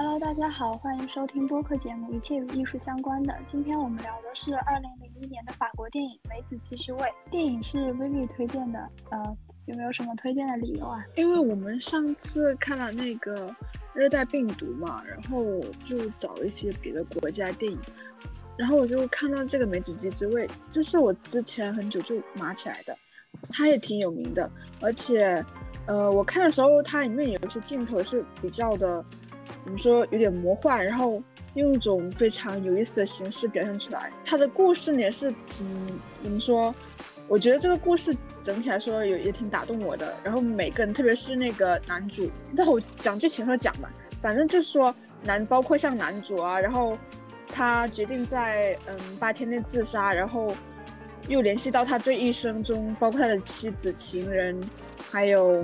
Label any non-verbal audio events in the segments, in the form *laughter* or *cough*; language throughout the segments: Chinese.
Hello，大家好，欢迎收听播客节目《一切与艺术相关的》。今天我们聊的是二零零一年的法国电影《梅子继续喂》。电影是 Vivi 推荐的，呃，有没有什么推荐的理由啊？因为我们上次看了那个热带病毒嘛，然后就找了一些别的国家电影，然后我就看到这个《梅子继续喂》，这是我之前很久就码起来的，它也挺有名的，而且，呃，我看的时候它里面有一些镜头是比较的。怎么说有点魔幻，然后用一种非常有意思的形式表现出来。它的故事呢也是，嗯，怎么说？我觉得这个故事整体来说有也挺打动我的。然后每个人，特别是那个男主，那我讲剧情时候讲吧。反正就是说男，包括像男主啊，然后他决定在嗯八天内自杀，然后又联系到他这一生中，包括他的妻子、情人，还有。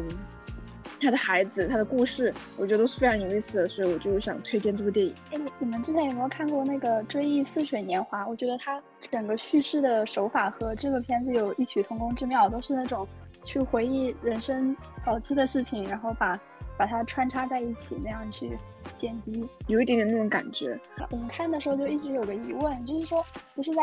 他的孩子，他的故事，我觉得都是非常有意思的，所以我就想推荐这部电影。哎，你你们之前有没有看过那个《追忆似水年华》？我觉得它整个叙事的手法和这个片子有异曲同工之妙，都是那种去回忆人生早期的事情，然后把把它穿插在一起那样去剪辑，有一点点那种感觉。我们看的时候就一直有个疑问，就是说不是在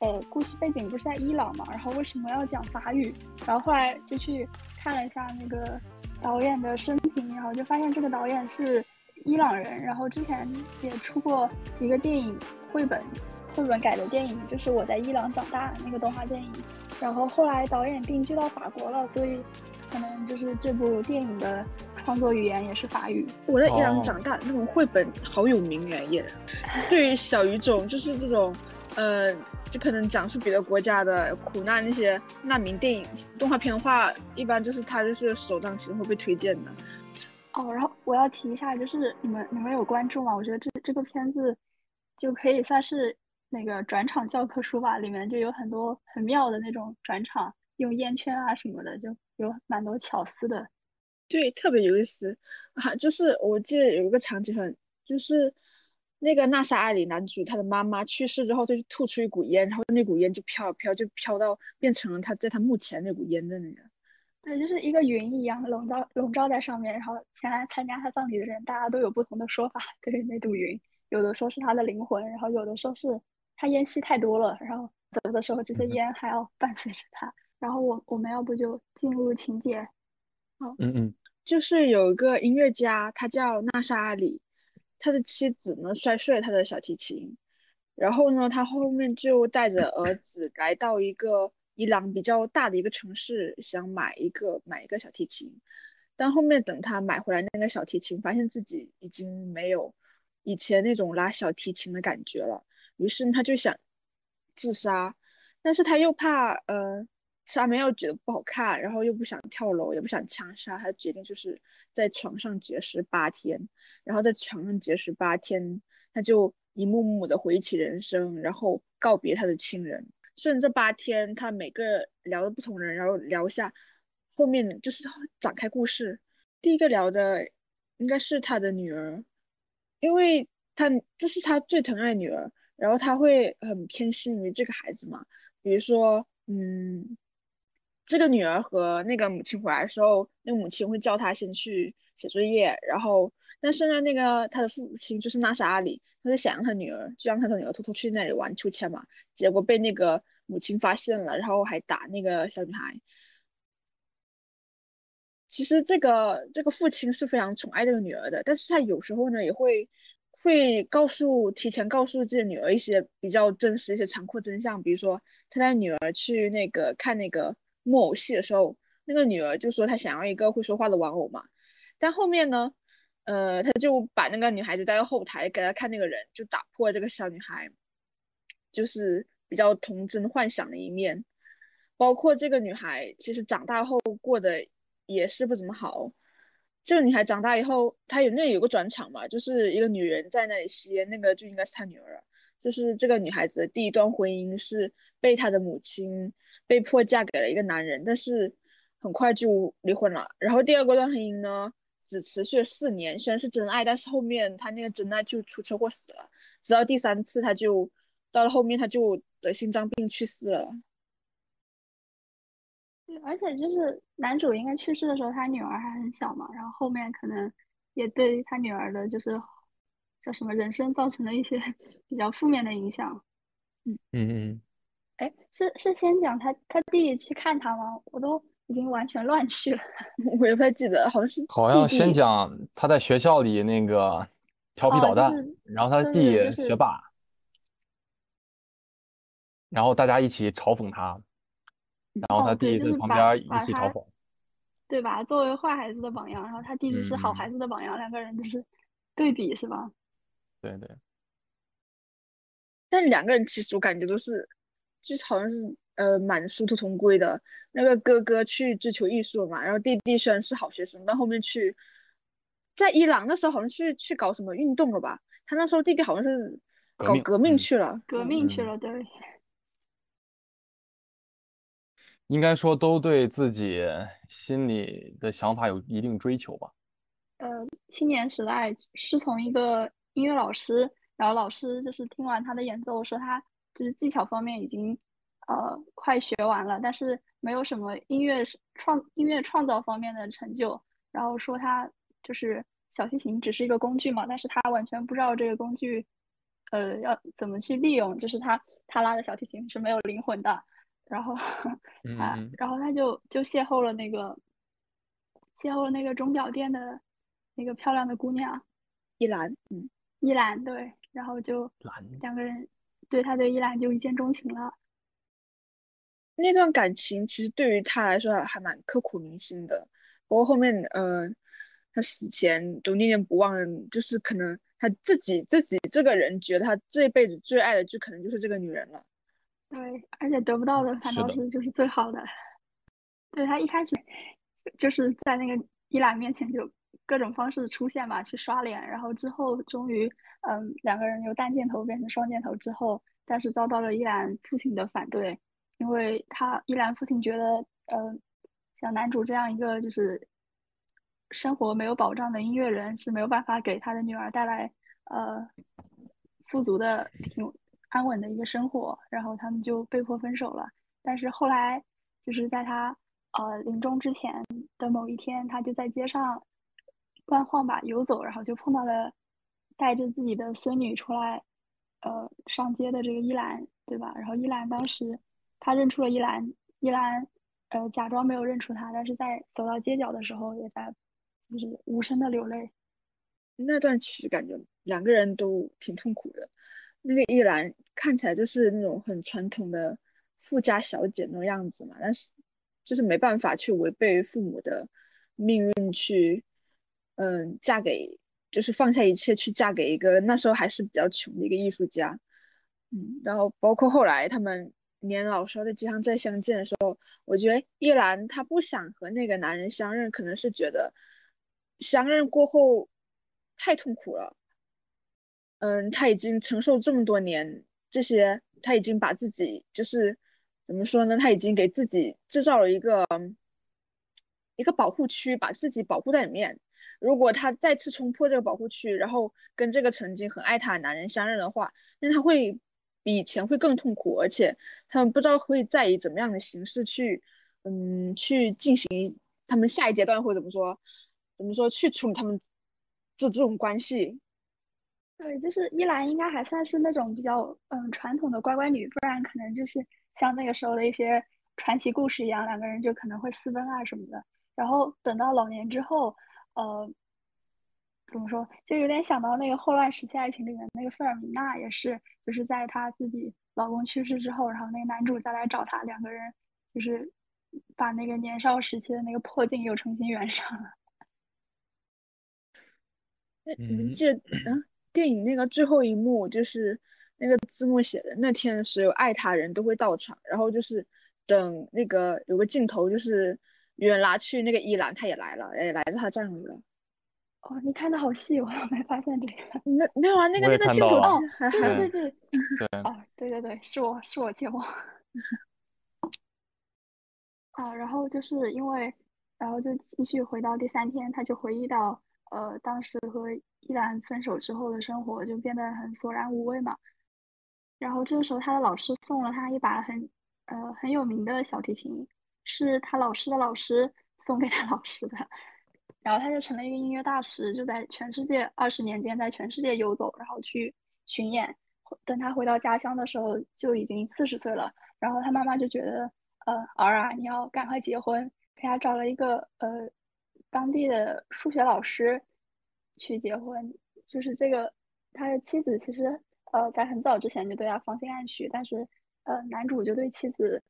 呃故事背景不是在伊朗嘛，然后为什么要讲法语？然后后来就去看了一下那个。导演的生平，然后就发现这个导演是伊朗人，然后之前也出过一个电影绘本，绘本改的电影，就是我在伊朗长大的那个动画电影。然后后来导演定居到法国了，所以可能就是这部电影的创作语言也是法语。我在伊朗长大那种绘本好有名哎，也 *laughs* 对于小语种就是这种，呃。就可能讲述别的国家的苦难，那些难民电影、动画片的话，一般就是它就是首当其实会被推荐的。哦，然后我要提一下，就是你们你们有关注吗？我觉得这这个片子就可以算是那个转场教科书吧，里面就有很多很妙的那种转场，用烟圈啊什么的，就有蛮多巧思的。对，特别有意思啊！就是我记得有一个场景很，就是。那个娜莎·艾里男主，他的妈妈去世之后，就吐出一股烟，然后那股烟就飘飘，就飘到变成了他在他墓前那股烟的那个。对，就是一个云一样笼罩笼罩在上面，然后前来参加他葬礼的人，大家都有不同的说法。*laughs* 对于那堵云，有的说是他的灵魂，然后有的说是他烟吸太多了，然后走的时候这些烟还要伴随着他。然后我我们要不就进入情节？好，嗯嗯，就是有一个音乐家，他叫娜莎·阿里。他的妻子呢摔碎了他的小提琴，然后呢，他后面就带着儿子来到一个伊朗比较大的一个城市，想买一个买一个小提琴。但后面等他买回来那个小提琴，发现自己已经没有以前那种拉小提琴的感觉了，于是他就想自杀，但是他又怕呃。吃没有觉得不好看，然后又不想跳楼，也不想枪杀，他决定就是在床上绝食八天，然后在床上绝食八天，他就一幕幕的回忆起人生，然后告别他的亲人。顺着这八天，他每个聊的不同人，然后聊下，后面就是展开故事。第一个聊的应该是他的女儿，因为他这是他最疼爱女儿，然后他会很偏心于这个孩子嘛，比如说，嗯。这个女儿和那个母亲回来的时候，那母亲会叫她先去写作业，然后但是呢，那个他的父亲就是纳沙阿里，他就想让他女儿，就让他的女儿偷偷去那里玩秋千嘛，结果被那个母亲发现了，然后还打那个小女孩。其实这个这个父亲是非常宠爱这个女儿的，但是他有时候呢也会会告诉提前告诉自己女儿一些比较真实一些残酷真相，比如说他带女儿去那个看那个。木偶戏的时候，那个女儿就说她想要一个会说话的玩偶嘛，但后面呢，呃，他就把那个女孩子带到后台给她看那个人，就打破这个小女孩就是比较童真幻想的一面。包括这个女孩其实长大后过得也是不怎么好。这个女孩长大以后，她有那有个转场嘛，就是一个女人在那里吸烟，那个就应该是她女儿。就是这个女孩子的第一段婚姻是被他的母亲。被迫嫁给了一个男人，但是很快就离婚了。然后第二个段婚姻呢，只持续了四年，虽然是真爱，但是后面他那个真爱就出车祸死了。直到第三次，他就到了后面，他就得心脏病去世了。对，而且就是男主应该去世的时候，他女儿还很小嘛，然后后面可能也对他女儿的就是叫什么人生造成了一些 *laughs* 比较负面的影响。嗯嗯嗯，哎，是是先讲他他弟弟去看他吗？我都已经完全乱去了。*laughs* 我也不太记得，好像是好像先讲他在学校里那个调皮哦就捣蛋，是然后他弟弟对就是学霸，然后大家一起嘲讽他，然后哦他弟弟在旁边一起嘲讽。对吧？作为坏孩子的榜样，然后他弟弟是好嗯孩子的榜样，两个人就是对比，是吧？对对，但两个人其实我感觉都是，就是好像是呃蛮殊途同归的。那个哥哥去追求艺术嘛，然后弟弟虽然是好学生，但后面去在伊朗那时候好像是去搞什么运动了吧？他那时候弟弟好像是搞革命嗯去了，革命去了，对。应该说都对自己心里的想法有一定追求吧。呃，青年时代是从一个音乐老师，然后老师就是听完他的演奏，说他就是技巧方面已经呃快学完了，但是没有什么音乐是创音乐创造方面的成就，然后说他就是小提琴只是一个工具嘛，但是他完全不知道这个工具呃要怎么去利用，就是他他拉的小提琴是没有灵魂的，然后他嗯嗯 *laughs* 然后他就就邂逅了那个邂逅了那个钟表店的那个漂亮的姑娘。依兰，嗯，依兰，对，然后就懒，两个人对他对依兰就一见钟情了。那段感情其实对于他来说还还蛮刻骨铭心的。不过后面，呃，他死前都念念不忘，就是可能他自己自己这个人觉得他这一辈子最爱的就可能就是这个女人了。对，而且得不到的反倒是就是最好的。对他一开始就是在那个依兰面前就各种方式出现嘛，去刷脸，然后之后终于嗯两个人由单箭头变成双箭头之后，但是遭到了依兰父亲的反对，因为他依兰父亲觉得呃像男主这样一个就是生活没有保障的音乐人是没有办法给他的女儿带来呃富足的平安稳的一个生活，然后他们就被迫分手了。但是后来就是在他呃临终之前的某一天，他就在街上乱晃吧游走，然后就碰到了带着自己的孙女出来呃上街的这个依兰，对吧？然后依兰当时他认出了依兰，依兰呃假装没有认出他，但是在走到街角的时候也在就是无声的流泪。那段其实感觉两个人都挺痛苦的。那个依兰看起来就是那种很传统的富家小姐那种样子嘛，但是就是没办法去违背父母的命运去，嗯，嫁给就是放下一切去嫁给一个那时候还是比较穷的一个艺术家，嗯，然后包括后来他们年老时候在街上再相见的时候，我觉得依兰她不想和那个男人相认，可能是觉得相认过后太痛苦了。嗯，他已经承受这么多年这些，他已经把自己就是怎么说呢？他已经给自己制造了一个一个保护区，把自己保护在里面。如果他再次冲破这个保护区，然后跟这个曾经很爱他的男人相认的话，那他会比以前会更痛苦，而且他们不知道会再以怎么样的形式去，嗯，去进行他们下一阶段或怎么说，怎么说去处理他们这这种关系。对，就是依兰应该还算是那种比较嗯传统的乖乖女，不然可能就是像那个时候的一些传奇故事一样，两个人就可能会私奔啊什么的。然后等到老年之后，呃，怎么说，就有点想到那个《霍乱时期爱情》里面那个费尔米娜，也是就是在她自己老公去世之后，然后那个男主再来找她，两个人就是把那个年少时期的那个破镜又重新圆上了。那 *laughs* 你们嗯记得嗯？电影那个最后一幕就是那个字幕写的，那天所有爱他人都会到场，然后就是等那个有个镜头，就是远拉去那个伊兰，他也来了，也来到他站里了。哦，你看的好细，我没发现这个。没没有啊？那个那个镜头哦对还对对对，*laughs* 对，哦，对对对，是我是我健忘。啊，然后就是因为，然后就继续回到第三天，他就回忆到，呃，当时和依兰分手之后的生活就变得很索然无味嘛。然后这个时候，他的老师送了他一把很，呃，很有名的小提琴，是他老师的老师送给他老师的。然后他就成了一个音乐大师，就在全世界二十年间在全世界游走，然后去巡演。等他回到家乡的时候，就已经四十岁了。然后他妈妈就觉得，呃，儿啊，你要赶快结婚，给他找了一个呃当地的数学老师去结婚。就是这个他的妻子其实呃在很早之前就对他芳心暗许，但是呃男主就对妻子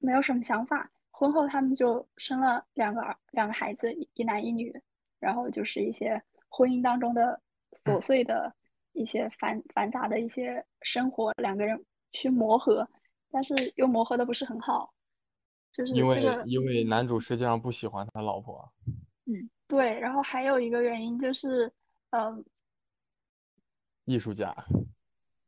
没有什么想法。婚后他们就生了两个儿两个孩子，一男一女。然后就是一些婚姻当中的琐碎的。一些繁繁杂的一些生活，两个人去磨合，但是又磨合的不是很好，就是因为这个因为男主实际上不喜欢他老婆，嗯，对，然后还有一个原因就是，嗯，艺术家，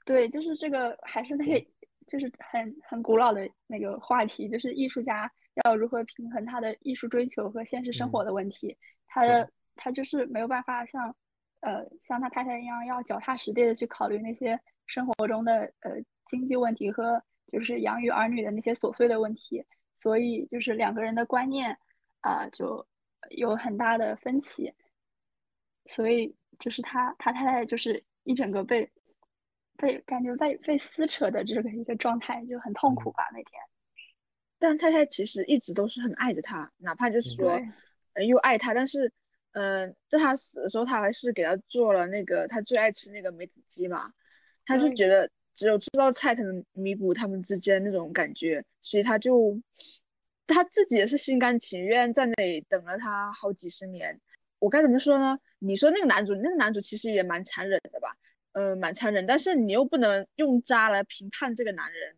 对，就是这个还是那个，就是很很古老的那个话题，就是艺术家要如何平衡他的艺术追求和现实生活的问题，他的他就是没有办法像。呃，像他太太一样，要脚踏实地的去考虑那些生活中的呃经济问题和就是养育儿女的那些琐碎的问题，所以就是两个人的观念啊就有很大的分歧，所以就是他他太太就是一整个被被感觉被被撕扯的这个一个状态，就很痛苦吧那天。但太太其实一直都是很爱着他，哪怕就是说，呃，又爱他，但是。嗯，在他死的时候，他还是给他做了那个他最爱吃那个梅子鸡嘛。他是觉得只有吃道菜才能弥补他们之间那种感觉，所以他就他自己也是心甘情愿在那里等了他好几十年。我该怎么说呢？你说那个男主，那个男主其实也蛮残忍的吧？嗯，蛮残忍，但是你又不能用渣来评判这个男人。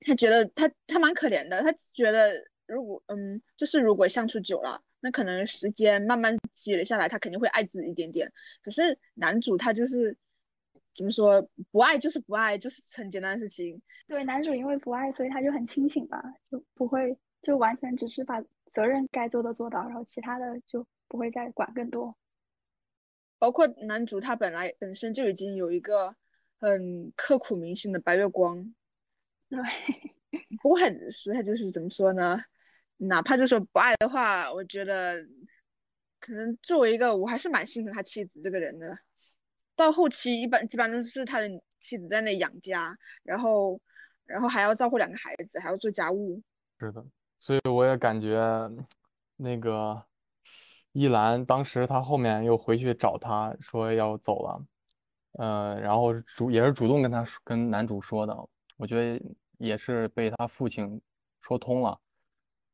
他觉得他他蛮可怜的，他觉得如果嗯，就是如果相处久了。那可能时间慢慢积累下来，他肯定会爱自己一点点。可是男主他就是怎么说，不爱就是不爱，就是很简单的事情。对，男主因为不爱，所以他就很清醒吧，就不会就完全只是把责任该做的做到，然后其他的就不会再管更多。包括男主他本来本身就已经有一个很刻骨铭心的白月光。*laughs* 对，不过很所以他就是怎么说呢？哪怕就说不爱的话，我觉得可能作为一个，我还是蛮心疼他妻子这个人的。到后期，一般基本上都是他的妻子在那养家，然后，然后还要照顾两个孩子，还要做家务。是的，所以我也感觉那个依兰当时他后面又回去找他说要走了，呃，然后主也是主动跟他跟男主说的，我觉得也是被他父亲说通了。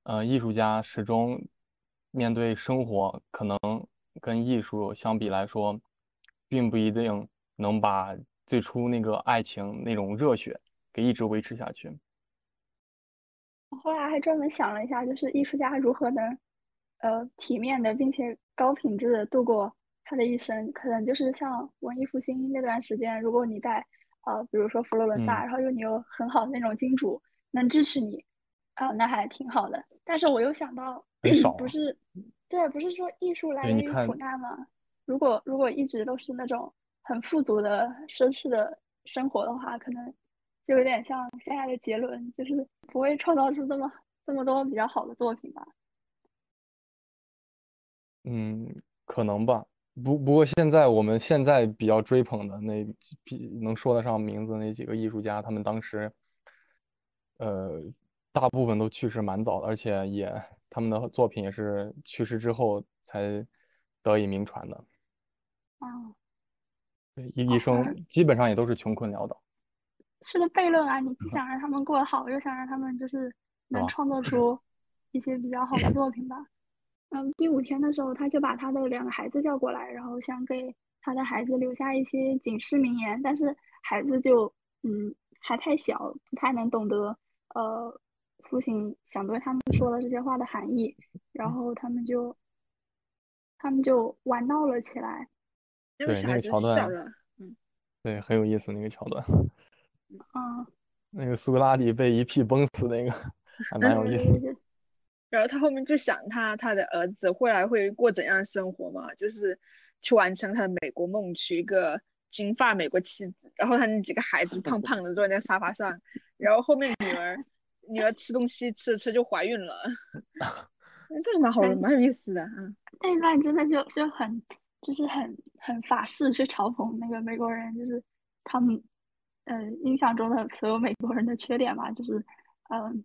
呃，艺术家始终面对生活，可能跟艺术相比来说，并不一定能把最初那个爱情那种热血给一直维持下去。我后来还专门想了一下，就是艺术家如何能呃体面的并且高品质的度过他的一生，可能就是像文艺复兴那段时间，如果你在呃，比如说佛罗伦萨，然后又你有很好的那种金主能支持你。啊，那还挺好的。但是我又想到，不是，对，不是说艺术来源于苦难吗？如果如果一直都是那种很富足的奢侈的生活的话，可能就有点像现在的杰伦，就是不会创造出这么这么多比较好的作品吧。嗯，可能吧。不不过现在我们现在比较追捧的那比能说得上名字那几个艺术家，他们当时，呃。大部分都去世蛮早的，而且也他们的作品也是去世之后才得以名传的。哦，对，一一生基本上也都是穷困潦倒。是个悖论啊！你既 *laughs* 想让他们过得好，又想让他们就是能创作出一些比较好的作品吧。嗯，第五天的时候，他就把他的两个孩子叫过来，然后想给他的孩子留下一些警示名言，但是孩子就嗯还太小，不太能懂得呃。父亲想对他们说的这些话的含义，然后他们就，他们就玩闹了起来。对那个桥段，嗯，*laughs* 对，很有意思那个桥段。嗯，*laughs* 那个苏格拉底被一屁崩死那个，*laughs* 还蛮有意思。然后他后面就想他他的儿子未来会过怎样的生活嘛，就是去完成他的美国梦，娶一个金发美国妻子。然后他那几个孩子胖胖的坐在沙发上，然后后面女儿。女儿吃东西吃着吃就怀孕了，*laughs* 这个蛮好的，蛮有意思的。嗯，那一段真的就就很就是很很法式去嘲讽那个美国人，就是他们呃印象中的所有美国人的缺点嘛，就是嗯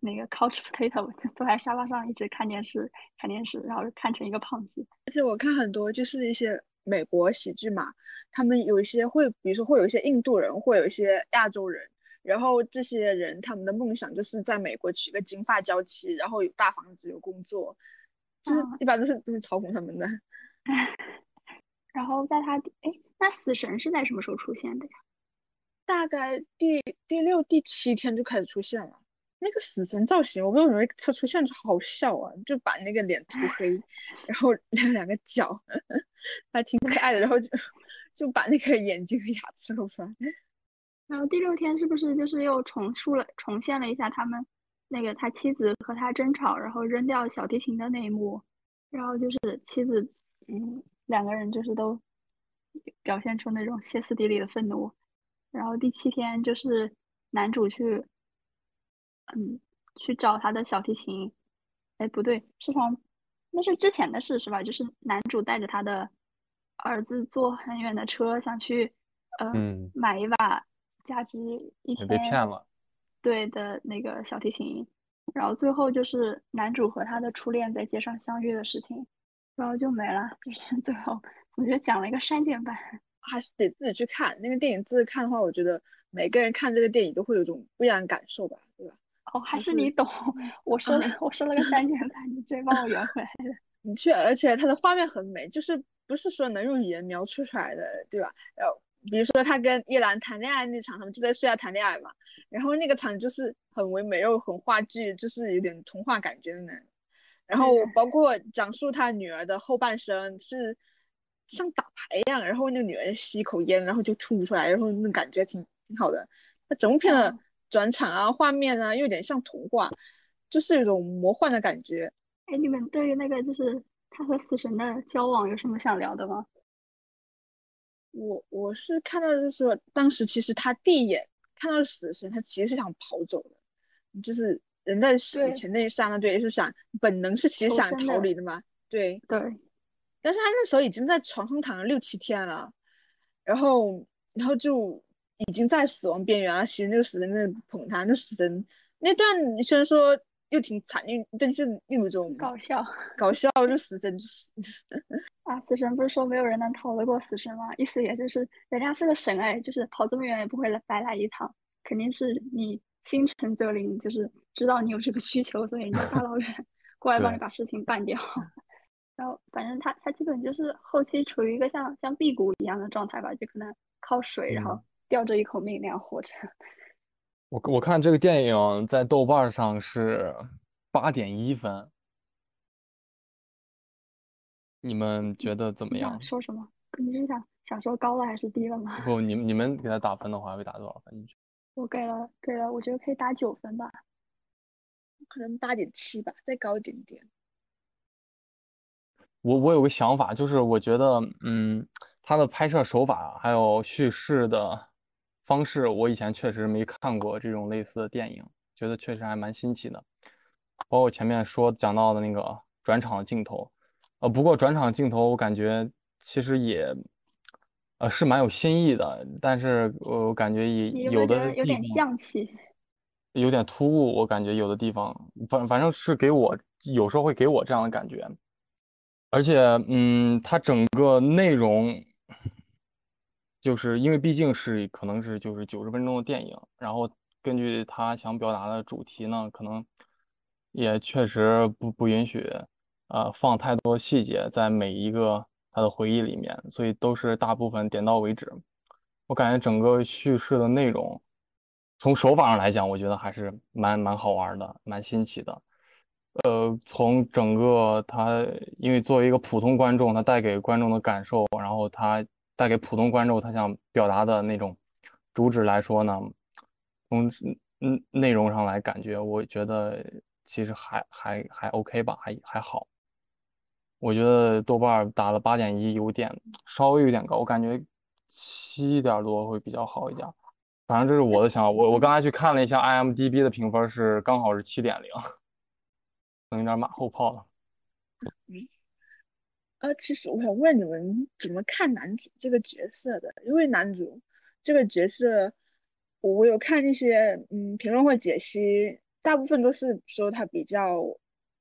那个 couch potato 坐在沙发上一直看电视看电视，然后看成一个胖子。而且我看很多就是一些美国喜剧嘛，他们有一些会，比如说会有一些印度人，会有一些亚洲人。然后这些人他们的梦想就是在美国娶个金发娇妻，然后有大房子有工作，就是一般都是都是嘲讽他们的。*laughs* 然后在他哎，那死神是在什么时候出现的呀？大概第第六第七天就开始出现了。那个死神造型，我不知道为什么他出现就好笑啊，就把那个脸涂黑，*laughs* 然后两两个角 *laughs* 还挺可爱的，然后就就把那个眼睛和牙齿露出来。然后第六天是不是就是又重述了、重现了一下他们那个他妻子和他争吵，然后扔掉小提琴的那一幕？然后就是妻子，嗯，两个人就是都表现出那种歇斯底里的愤怒。然后第七天就是男主去，嗯，去找他的小提琴。哎，不对，是从那是之前的事是吧？就是男主带着他的儿子坐很远的车，想去，呃，买一把。价值一千，被骗了，对的那个小提琴，然后最后就是男主和他的初恋在街上相遇的事情，然后就没了，就是最后我觉得讲了一个删减版，*laughs* 还是得自己去看那个电影，自己看的话，我觉得每个人看这个电影都会有种不一样的感受吧，对吧？哦，还是你懂，我说了我说了个删减版，你直接帮我圆回来了。的确，而且它的画面很美，就是不是说能用语言描述出来的，对吧？然后。比如说他跟叶兰谈恋爱那场，他们就在树下谈恋爱嘛，然后那个场就是很唯美又很话剧，就是有点童话感觉的呢。然后包括讲述他女儿的后半生是像打牌一样，然后那个女儿吸一口烟，然后就吐出来，然后那感觉挺挺好的。那整部片的转场啊、画面啊，又有点像童话，就是一种魔幻的感觉。哎，你们对于那个就是他和死神的交往有什么想聊的吗？我我是看到就是说，当时其实他第一眼看到死神，他其实是想跑走的，就是人在死前那一刹那，对，是想本能是其实想逃离的嘛，对对。但是他那时候已经在床上躺了六七天了，然后然后就已经在死亡边缘了。其实那个死神在捧他，那死神那段虽然说。又挺惨，又但是又有种搞笑，搞笑。那死神就是 *laughs* 啊，死神不是说没有人能逃得过死神吗？意思也就是人家是个神哎，就是跑这么远也不会来白来一趟，肯定是你心诚则灵，就是知道你有这个需求，所以人家大老远 *laughs* 过来帮你把事情办掉。*laughs* 然后反正他他基本就是后期处于一个像像辟谷一样的状态吧，就可能靠水，然后吊着一口命那样活着。*laughs* 我我看这个电影在豆瓣上是八点一分，你们觉得怎么样？说什么？你是想想说高了还是低了吗？不，你你们给他打分的话会打多少分？我给了给了，我觉得可以打九分吧，可能八点七吧，再高一点点。我我有个想法，就是我觉得，嗯，他的拍摄手法还有叙事的。方式我以前确实没看过这种类似的电影，觉得确实还蛮新奇的。包括前面说讲到的那个转场镜头，呃，不过转场镜头我感觉其实也，呃，是蛮有新意的，但是我感觉也有的有点匠气，*laughs* 有点突兀。我感觉有的地方，反反正是给我有时候会给我这样的感觉，而且，嗯，它整个内容。就是因为毕竟是可能是就是九十分钟的电影，然后根据他想表达的主题呢，可能也确实不不允许，呃，放太多细节在每一个他的回忆里面，所以都是大部分点到为止。我感觉整个叙事的内容，从手法上来讲，我觉得还是蛮蛮好玩的，蛮新奇的。呃，从整个他，因为作为一个普通观众，他带给观众的感受，然后他。带给普通观众他想表达的那种主旨来说呢，从嗯内容上来感觉，我觉得其实还还还 OK 吧，还还好。我觉得豆瓣打了八点一，有点稍微有点高，我感觉七点多会比较好一点。反正这是我的想法。我我刚才去看了一下 IMDB 的评分是刚好是七点零。*laughs* 能有点马后炮了。呃，其实我想问你们怎么看男主这个角色的？因为男主这个角色，我有看一些嗯评论或解析，大部分都是说他比较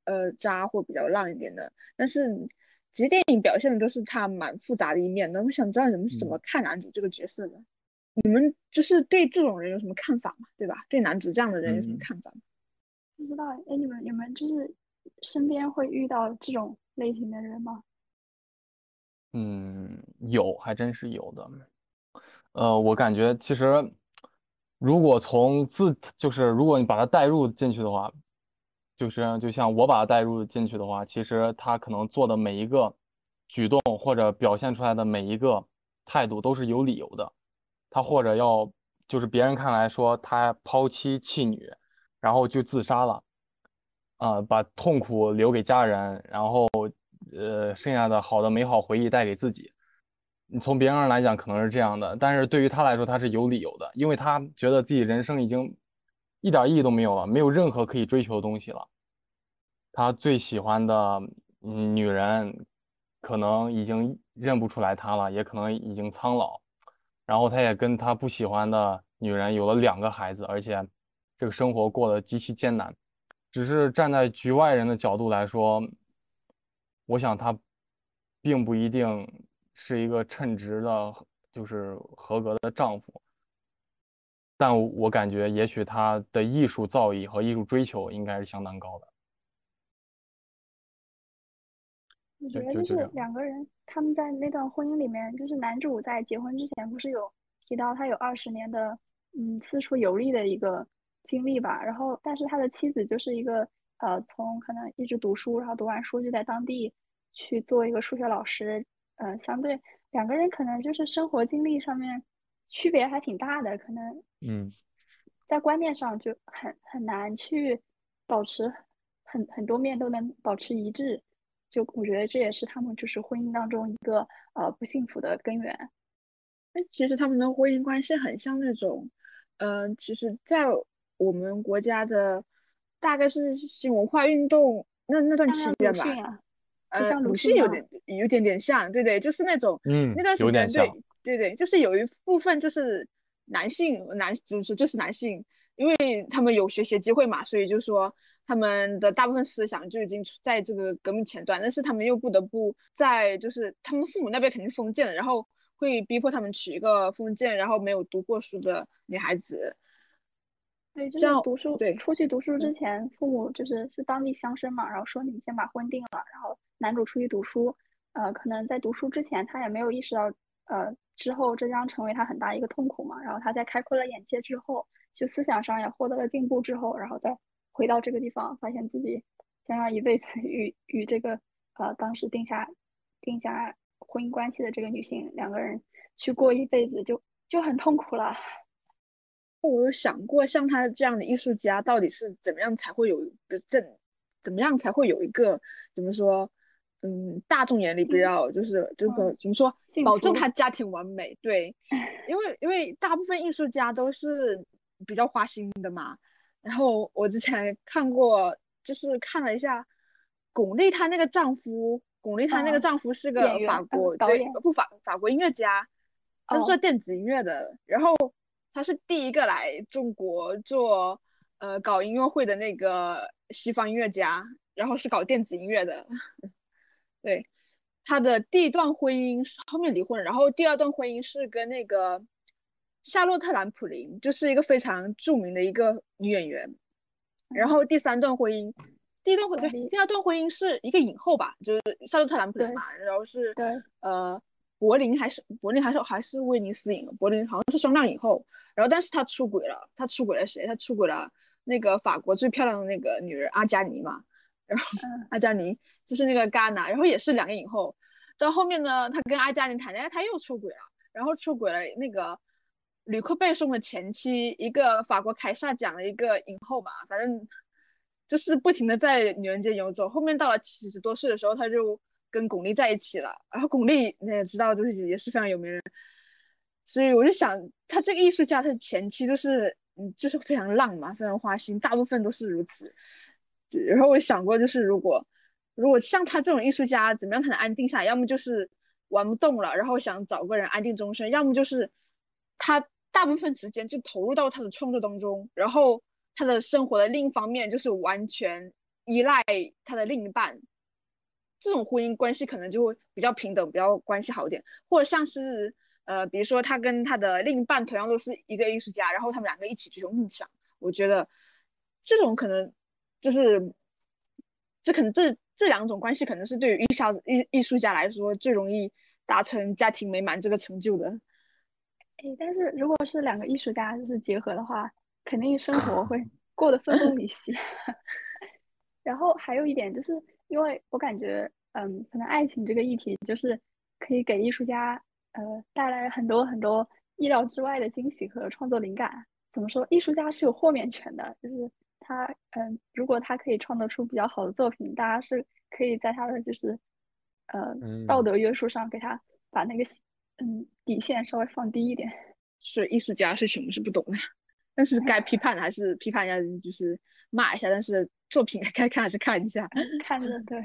呃渣或比较浪一点的。但是其实电影表现的都是他蛮复杂的一面的。我想知道你们是怎么看男主这个角色的？你们就是对这种人有什么看法吗？对吧？对男主这样的人有什么看法吗？不知道哎，你们你们就是身边会遇到这种类型的人吗？嗯，有，还真是有的。呃，我感觉其实，如果从自就是如果你把它带入进去的话，就是就像我把它带入进去的话，其实他可能做的每一个举动或者表现出来的每一个态度都是有理由的。他或者要就是别人看来说他抛妻弃女，然后就自杀了，啊，把痛苦留给家人，然后。呃，剩下的好的美好回忆带给自己。你从别人来讲可能是这样的，但是对于他来说，他是有理由的，因为他觉得自己人生已经一点意义都没有了，没有任何可以追求的东西了。他最喜欢的女人可能已经认不出来他了，也可能已经苍老。然后他也跟他不喜欢的女人有了两个孩子，而且这个生活过得极其艰难。只是站在局外人的角度来说。我想他并不一定是一个称职的，就是合格的丈夫，但我感觉也许他的艺术造诣和艺术追求应该是相当高的。我觉得就是两个人，他们在那段婚姻里面，就是男主在结婚之前不是有提到他有二十年的嗯四处游历的一个经历吧，然后但是他的妻子就是一个。呃，从可能一直读书，然后读完书就在当地去做一个数学老师。呃，相对两个人可能就是生活经历上面区别还挺大的，可能嗯，在观念上就很很难去保持很很多面都能保持一致。就我觉得这也是他们就是婚姻当中一个呃不幸福的根源。哎，其实他们的婚姻关系很像那种，嗯，其实，在我们国家的。大概是新文化运动那那段期间吧，呃，鲁迅有点有点点像，对对，就是那种，嗯，那段时间，对对对，就是有一部分就是男性男，就是就是男性，因为他们有学习机会嘛，所以就说他们的大部分思想就已经在这个革命前端，但是他们又不得不在，就是他们父母那边肯定封建，然后会逼迫他们娶一个封建然后没有读过书的女孩子。对，就是读书，对，出去读书之前，父母就是是当地乡绅嘛，然后说你们先把婚定了，然后男主出去读书，呃，可能在读书之前他也没有意识到，呃，之后这将成为他很大一个痛苦嘛，然后他在开阔了眼界之后，就思想上也获得了进步之后，然后再回到这个地方，发现自己将要一辈子 *laughs* 与与这个呃当时定下定下婚姻关系的这个女性两个人去过一辈子，就就很痛苦了。我有想过，像他这样的艺术家，到底是怎么样才会有这怎么样才会有一个怎么说？嗯，大众眼里比较就是这个怎么说？保证他家庭完美。对，*laughs* 因为因为大部分艺术家都是比较花心的嘛。然后我之前看过，就是看了一下巩俐她那个丈夫，巩俐她那个丈夫是个法国对不法法国音乐家，他是做电子音乐的，然后。他是第一个来中国做呃搞音乐会的那个西方音乐家，然后是搞电子音乐的。*laughs* 对，他的第一段婚姻是后面离婚，然后第二段婚姻是跟那个夏洛特·兰普林，就是一个非常著名的一个女演员。然后第三段婚姻，第一段婚对，第二段婚姻是一个影后吧，就是夏洛特·兰普林嘛，然后是对呃。柏林还是柏林还是还是威尼斯影，柏林好像是双料影后。然后，但是他出轨了，他出轨了谁？他出轨了那个法国最漂亮的那个女人阿加尼嘛。然后阿加尼就是那个戛纳，然后也是两个影后。到后面呢，他跟阿加尼谈恋爱，他又出轨了，然后出轨了那个吕克贝松的前妻，一个法国凯撒奖的一个影后嘛。反正就是不停的在女人间游走。后面到了七十多岁的时候，他就。跟巩俐在一起了，然后巩俐你也知道，就是也是非常有名人，所以我就想，他这个艺术家，他前期就是，嗯，就是非常浪嘛，非常花心，大部分都是如此。然后我想过，就是如果如果像他这种艺术家，怎么样才能安定下来？要么就是玩不动了，然后想找个人安定终身；要么就是他大部分时间就投入到他的创作当中，然后他的生活的另一方面就是完全依赖他的另一半。这种婚姻关系可能就会比较平等，比较关系好一点，或者像是呃，比如说他跟他的另一半同样都是一个艺术家，然后他们两个一起追求梦想。我觉得这种可能就是，这可能这这两种关系可能是对于艺校艺艺术家来说最容易达成家庭美满这个成就的。哎，但是如果是两个艺术家就是结合的话，肯定生活 *laughs* 会过得分崩离析。*laughs* 然后还有一点就是。因为我感觉，嗯，可能爱情这个议题就是可以给艺术家，呃，带来很多很多意料之外的惊喜和创作灵感。怎么说？艺术家是有豁免权的，就是他，嗯，如果他可以创作出比较好的作品，大家是可以在他的就是，呃，道德约束上给他把那个，嗯，底线稍微放低一点。是艺术家是什么是不懂的，但是该批判的还是批判一下，就是骂一下，但是。作品该看还是看一下，看的对。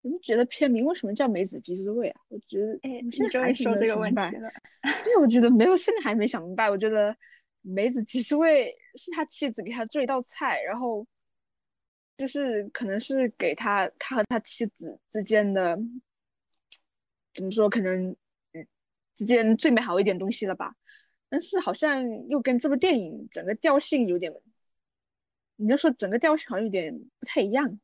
你们觉得片名为什么叫梅子鸡之味啊？我觉得，哎，现在还说这个问题了。*laughs* 对，我觉得没有，现在还没想明白。我觉得梅子鸡之味是他妻子给他做一道菜，然后就是可能是给他他和他妻子之间的怎么说，可能嗯之间最美好一点东西了吧？但是好像又跟这部电影整个调性有点。你就说整个调性好像有点不太一样。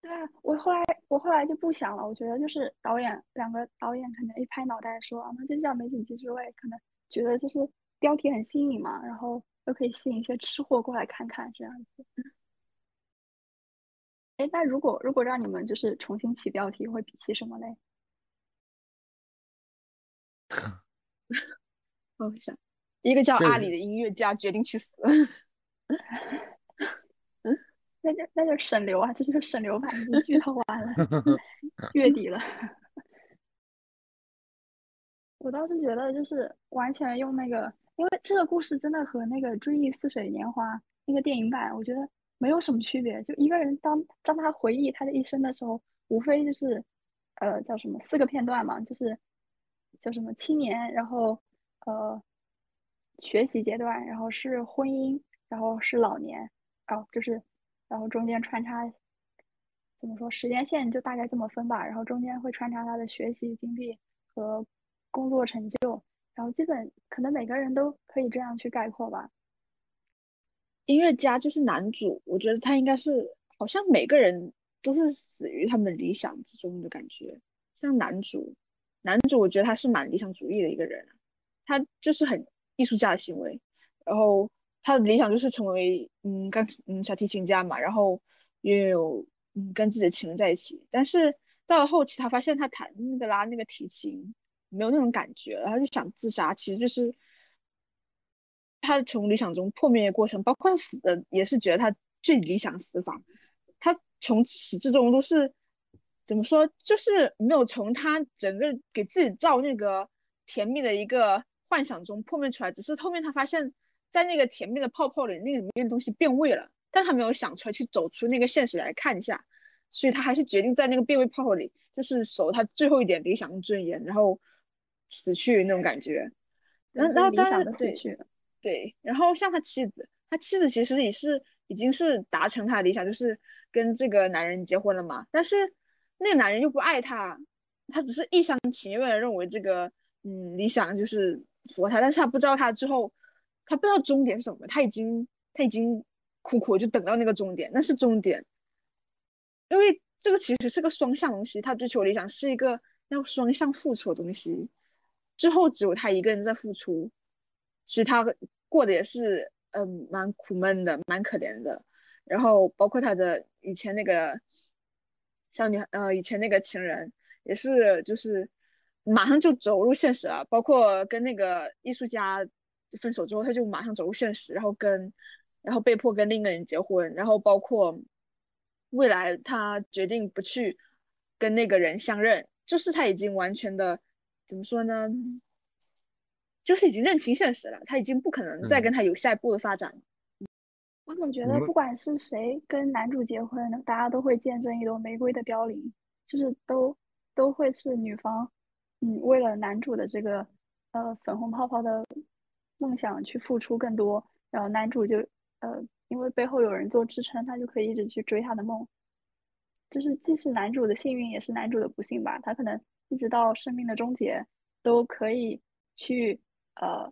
对啊，我后来我后来就不想了。我觉得就是导演两个导演可能一拍脑袋说啊，那就叫《美景鸡之味》，可能觉得就是标题很新颖嘛，然后又可以吸引一些吃货过来看看这样子。哎，那如果如果让你们就是重新起标题，会起什么嘞？*laughs* *laughs* 我想，一个叫阿里的音乐家决定去死。*laughs* 那就那就省流啊，这就是省流版，已经剧透完了，*laughs* 月底了。我倒是觉得，就是完全用那个，因为这个故事真的和那个《追忆似水年华》那个电影版，我觉得没有什么区别。就一个人当当他回忆他的一生的时候，无非就是，呃，叫什么四个片段嘛，就是叫什么青年，然后呃学习阶段，然后是婚姻，然后是老年，哦，就是。然后中间穿插，怎么说？时间线就大概这么分吧。然后中间会穿插他的学习经历和工作成就。然后基本可能每个人都可以这样去概括吧。音乐家就是男主，我觉得他应该是好像每个人都是死于他们理想之中的感觉。像男主，男主我觉得他是蛮理想主义的一个人，他就是很艺术家的行为。然后。他的理想就是成为嗯钢嗯小提琴家嘛，然后拥有嗯跟自己的情人在一起。但是到了后期，他发现他弹那个拉那个提琴没有那种感觉了，他就想自杀。其实就是他从理想中破灭的过程，包括死的也是觉得他最理想死法。他从始至终都是怎么说，就是没有从他整个给自己造那个甜蜜的一个幻想中破灭出来，只是后面他发现。在那个甜蜜的泡泡里，那个里面的东西变味了，但他没有想出来去走出那个现实来看一下，所以他还是决定在那个变味泡泡里，就是守他最后一点理想尊严，然后死去那种感觉。然后，然后当然对对，然后像他妻子，他妻子其实也是已经是达成他的理想，就是跟这个男人结婚了嘛。但是那个男人又不爱他，他只是一厢情愿的认为这个嗯理想就是符合他，但是他不知道他最后。他不知道终点是什么，他已经他已经苦苦就等到那个终点，那是终点，因为这个其实是个双向东西，他追求理想是一个要双向付出的东西，最后只有他一个人在付出，所以他过得也是嗯蛮苦闷的，蛮可怜的。然后包括他的以前那个小女孩，呃，以前那个情人也是，就是马上就走入现实了，包括跟那个艺术家。分手之后，他就马上走入现实，然后跟，然后被迫跟另一个人结婚，然后包括未来他决定不去跟那个人相认，就是他已经完全的怎么说呢？就是已经认清现实了，他已经不可能再跟他有下一步的发展。我总觉得不管是谁跟男主结婚，大家都会见证一朵玫瑰的凋零，就是都都会是女方，嗯，为了男主的这个呃粉红泡泡的梦想去付出更多，然后男主就呃因为背后有人做支撑，他就可以一直去追他的梦。就是既是男主的幸运，也是男主的不幸吧。他可能一直到生命的终结，都可以去呃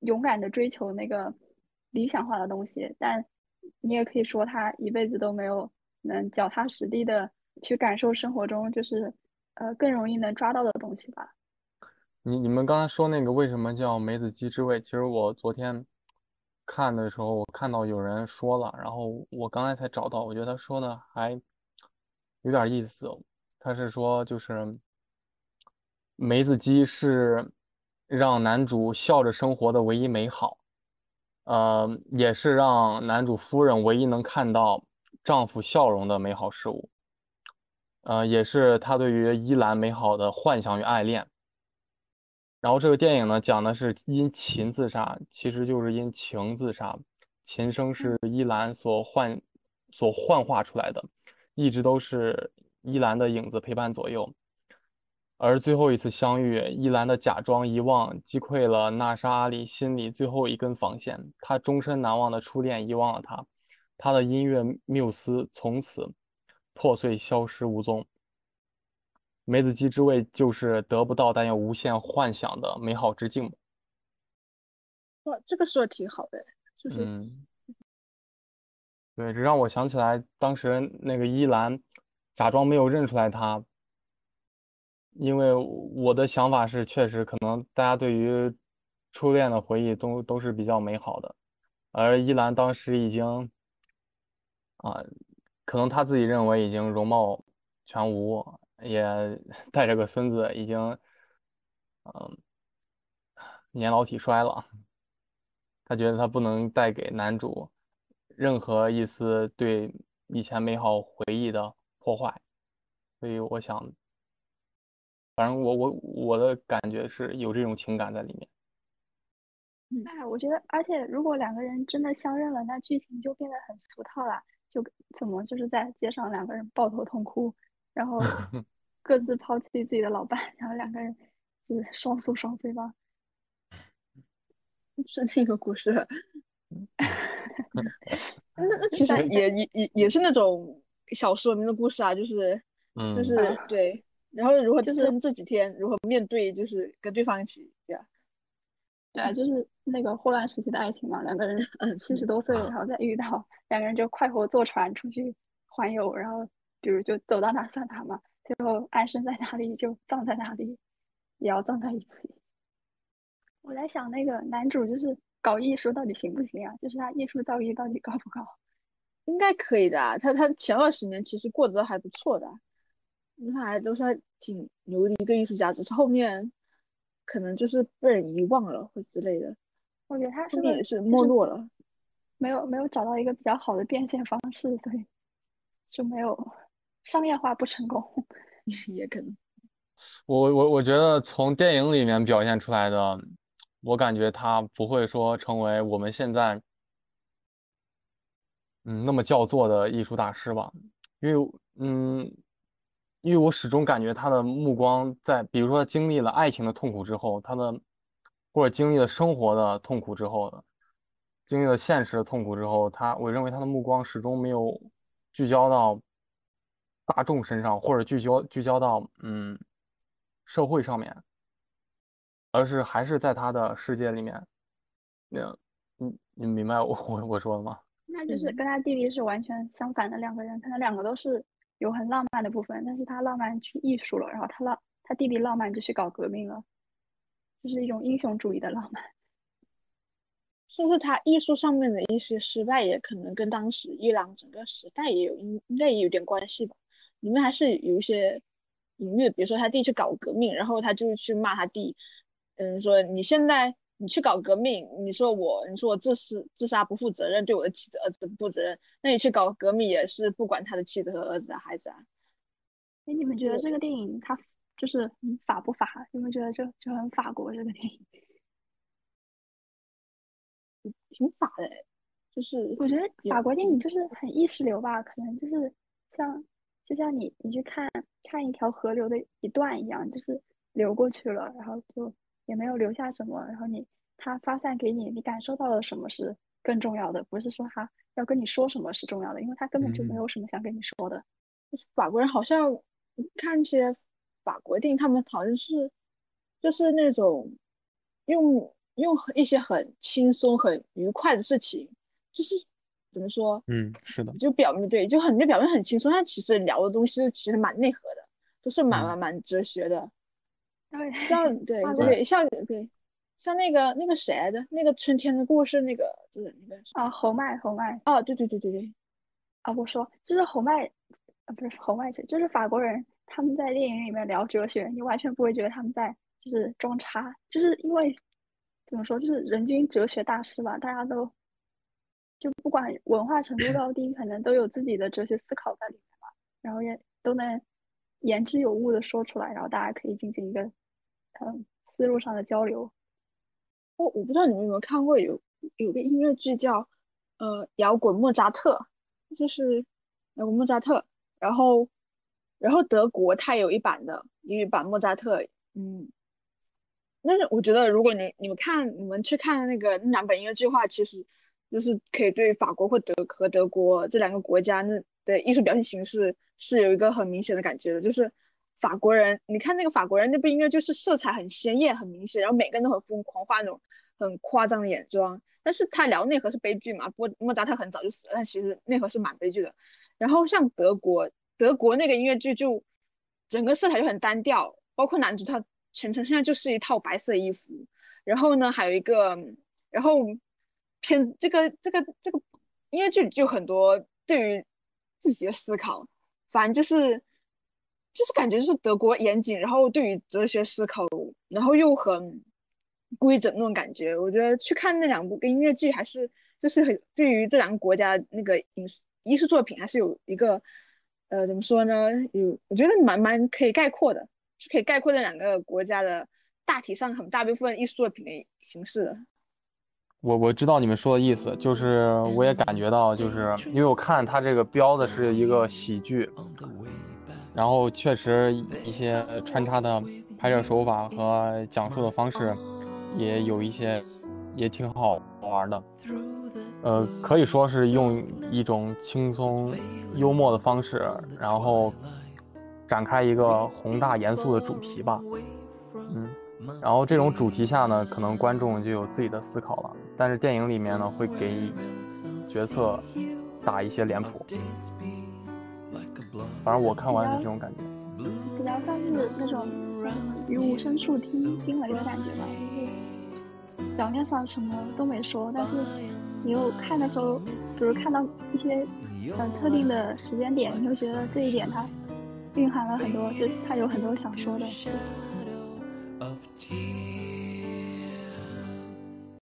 勇敢的追求那个理想化的东西，但你也可以说他一辈子都没有能脚踏实地的去感受生活中就是呃更容易能抓到的东西吧。你你们刚才说那个为什么叫梅子鸡之味？其实我昨天看的时候，我看到有人说了，然后我刚才才找到，我觉得他说的还有点意思。他是说就是梅子鸡是让男主笑着生活的唯一美好，呃，也是让男主夫人唯一能看到丈夫笑容的美好事物，呃，也是他对于依兰美好的幻想与爱恋。然后这个电影呢，讲的是因情自杀，其实就是因情自杀。琴声是依兰所幻所幻化出来的，一直都是依兰的影子陪伴左右。而最后一次相遇，依兰的假装遗忘击溃了娜莎阿里心里最后一根防线。她终身难忘的初恋遗忘了她，她的音乐缪斯从此破碎消失无踪。梅子鸡之味就是得不到但又无限幻想的美好之境。哇，这个说的挺好的，就是嗯，对，这让我想起来当时那个依兰假装没有认出来他，因为我的想法是，确实可能大家对于初恋的回忆都都是比较美好的，而依兰当时已经啊，可能他自己认为已经容貌全无，也带着个孙子，已经嗯年老体衰了。他觉得他不能带给男主任何一丝对以前美好回忆的破坏，所以我想，反正我我我的感觉是有这种情感在里面。哎，我觉得，而且如果两个人真的相认了，那剧情就变得很俗套了。就怎么就是在街上两个人抱头痛哭，然后各自抛弃自己的老伴，然后两个人就是双宿双飞吧。*laughs* 是那个故事。*laughs* 那那其实也也也也是那种小说里面的故事啊，就是嗯，就是对，然后如何就是这几天，如何面对，就是跟对方一起对啊。对啊，就是那个霍乱时期的爱情嘛，两个人 *laughs* 嗯七十多岁，然后再遇到，两个人就快活坐船出去环游，然后比如就走到哪算哪嘛，最后安身在哪里就葬在哪里，也要葬在一起。我在想，那个男主就是搞艺术到底行不行啊？就是他艺术造诣到底高不高？*laughs* 应该可以的啊，他他前二十年其实过得都还不错的，因为他还都算挺牛的一个艺术家，只是后面可能就是被人遗忘了或之类的，我觉得他是不后面也是没落了。没有没有找到一个比较好的变现方式，所以就没有商业化不成功。*laughs* 也可能。我我我觉得从电影里面表现出来的，我感觉他不会说成为我们现在嗯那么叫座的艺术大师吧，因为嗯，因为我始终感觉他的目光在，比如说他经历了爱情的痛苦之后，他的或者经历了生活的痛苦之后的，经历了现实的痛苦之后，他我认为他的目光始终没有聚焦到大众身上，或者聚焦聚焦到嗯社会上面，而是还是在他的世界里面。那你你明白我我我说的吗？那就是嗯跟他弟弟是完全相反的两个人，可能两个都是有很浪漫的部分，但是他浪漫去艺术了，然后他浪他弟弟浪漫就去搞革命了，就是一种英雄主义的浪漫。是不是他艺术上面的一些失败，也可能跟当时伊朗整个时代也有应应该也有点关系吧？里面还是有一些隐喻，比如说他弟去搞革命，然后他就去骂他弟，嗯，说你现在你去搞革命，你说我你说我自私自杀不负责任，对我的妻子儿子不负责任，那你去搞革命也是不管他的妻子和儿子啊孩子啊，哎，你们觉得这个电影它就是很法不法？有没有觉得就就很法国这个电影？*laughs* 挺法的。就是我觉得法国电影就是很意识流吧，可能就是像就像你你去看看一条河流的一段一样，就是流过去了，然后就也没有留下什么，然后你它发散给你，你感受到了什么是更重要的，不是说他要跟你说什么是重要的，因为他根本就没嗯有什么想跟你说的。法国人好像看一些法国电影，他们好像是就是那种用用一些很轻松、很愉快的事情，就是怎么说，嗯，是的，就表面对，就很就表面很轻松，但其实聊的东西其实蛮内核的，都是蛮嗯。蛮蛮哲学的。*laughs* *laughs* 对，像对对对，像对像那个那个谁来着，那个春天的故事，那个就是那个啊，侯麦侯麦哦，对对对对对，啊，我说就是侯麦，啊不是侯麦去，就是法国人他们在电影里面聊哲学，你完全不会觉得他们在就是装叉，就是因为怎么说，就是人均哲学大师吧，大家都就不管文化程度高低，可能都有自己的哲学思考在里面吧，然后也都能言之有物的说出来，然后大家可以进行一个嗯思路上的交流。我我不知道你们有没有看过有有个音乐剧叫呃摇滚莫扎特，就是摇滚莫扎特，然后然后德国它有一版的有一版莫扎特，嗯，但是我觉得如果你你们看你们去看那个那两本音乐剧的话，其实就是可以对法国或德和德国这两个国家那的艺术表现形式是有一个很明显的感觉的，就是法国人，你看那个法国人那部音乐就是色彩很鲜艳很明显，然后每个人都很疯狂，画那种很夸张的眼妆，但是他聊内核是悲剧嘛，莫莫扎特很早就死了，但其实内核是蛮悲剧的。然后像德国，德国那个音乐剧就整个色彩就很单调，包括男主他全程现在就是一套白色衣服，然后呢还有一个，然后偏这个这个这个音乐剧就很多对于自己的思考，反正就是就是感觉就是德国严谨，然后对于哲学思考，然后又很规整那种感觉。我觉得去看那两部跟音乐剧还是就是很对于这两个国家那个影视艺术作品还是有一个呃怎么说呢？有我觉得蛮蛮可以概括的，是可以概括这两个国家的大体上很大部分艺术作品的形式的。我我知道你们说的意思，就是我也感觉到，就是因为我看它这个标的是一个喜剧，然后确实一些穿插的拍摄手法和讲述的方式也有一些也挺好玩的，呃，可以说是用一种轻松幽默的方式，然后展开一个宏大严肃的主题吧，然后这种主题下呢，可能观众就有自己的思考了。但是电影里面呢，会给角色打一些脸谱。反正我看完是这种感觉。比较像是那种嗯于无声处听惊雷的感觉吧，就是表面上什么都没说，但是你又看的时候，比如看到一些呃特定的时间点，你会觉得这一点它蕴含了很多，就它有很多想说的。of tears.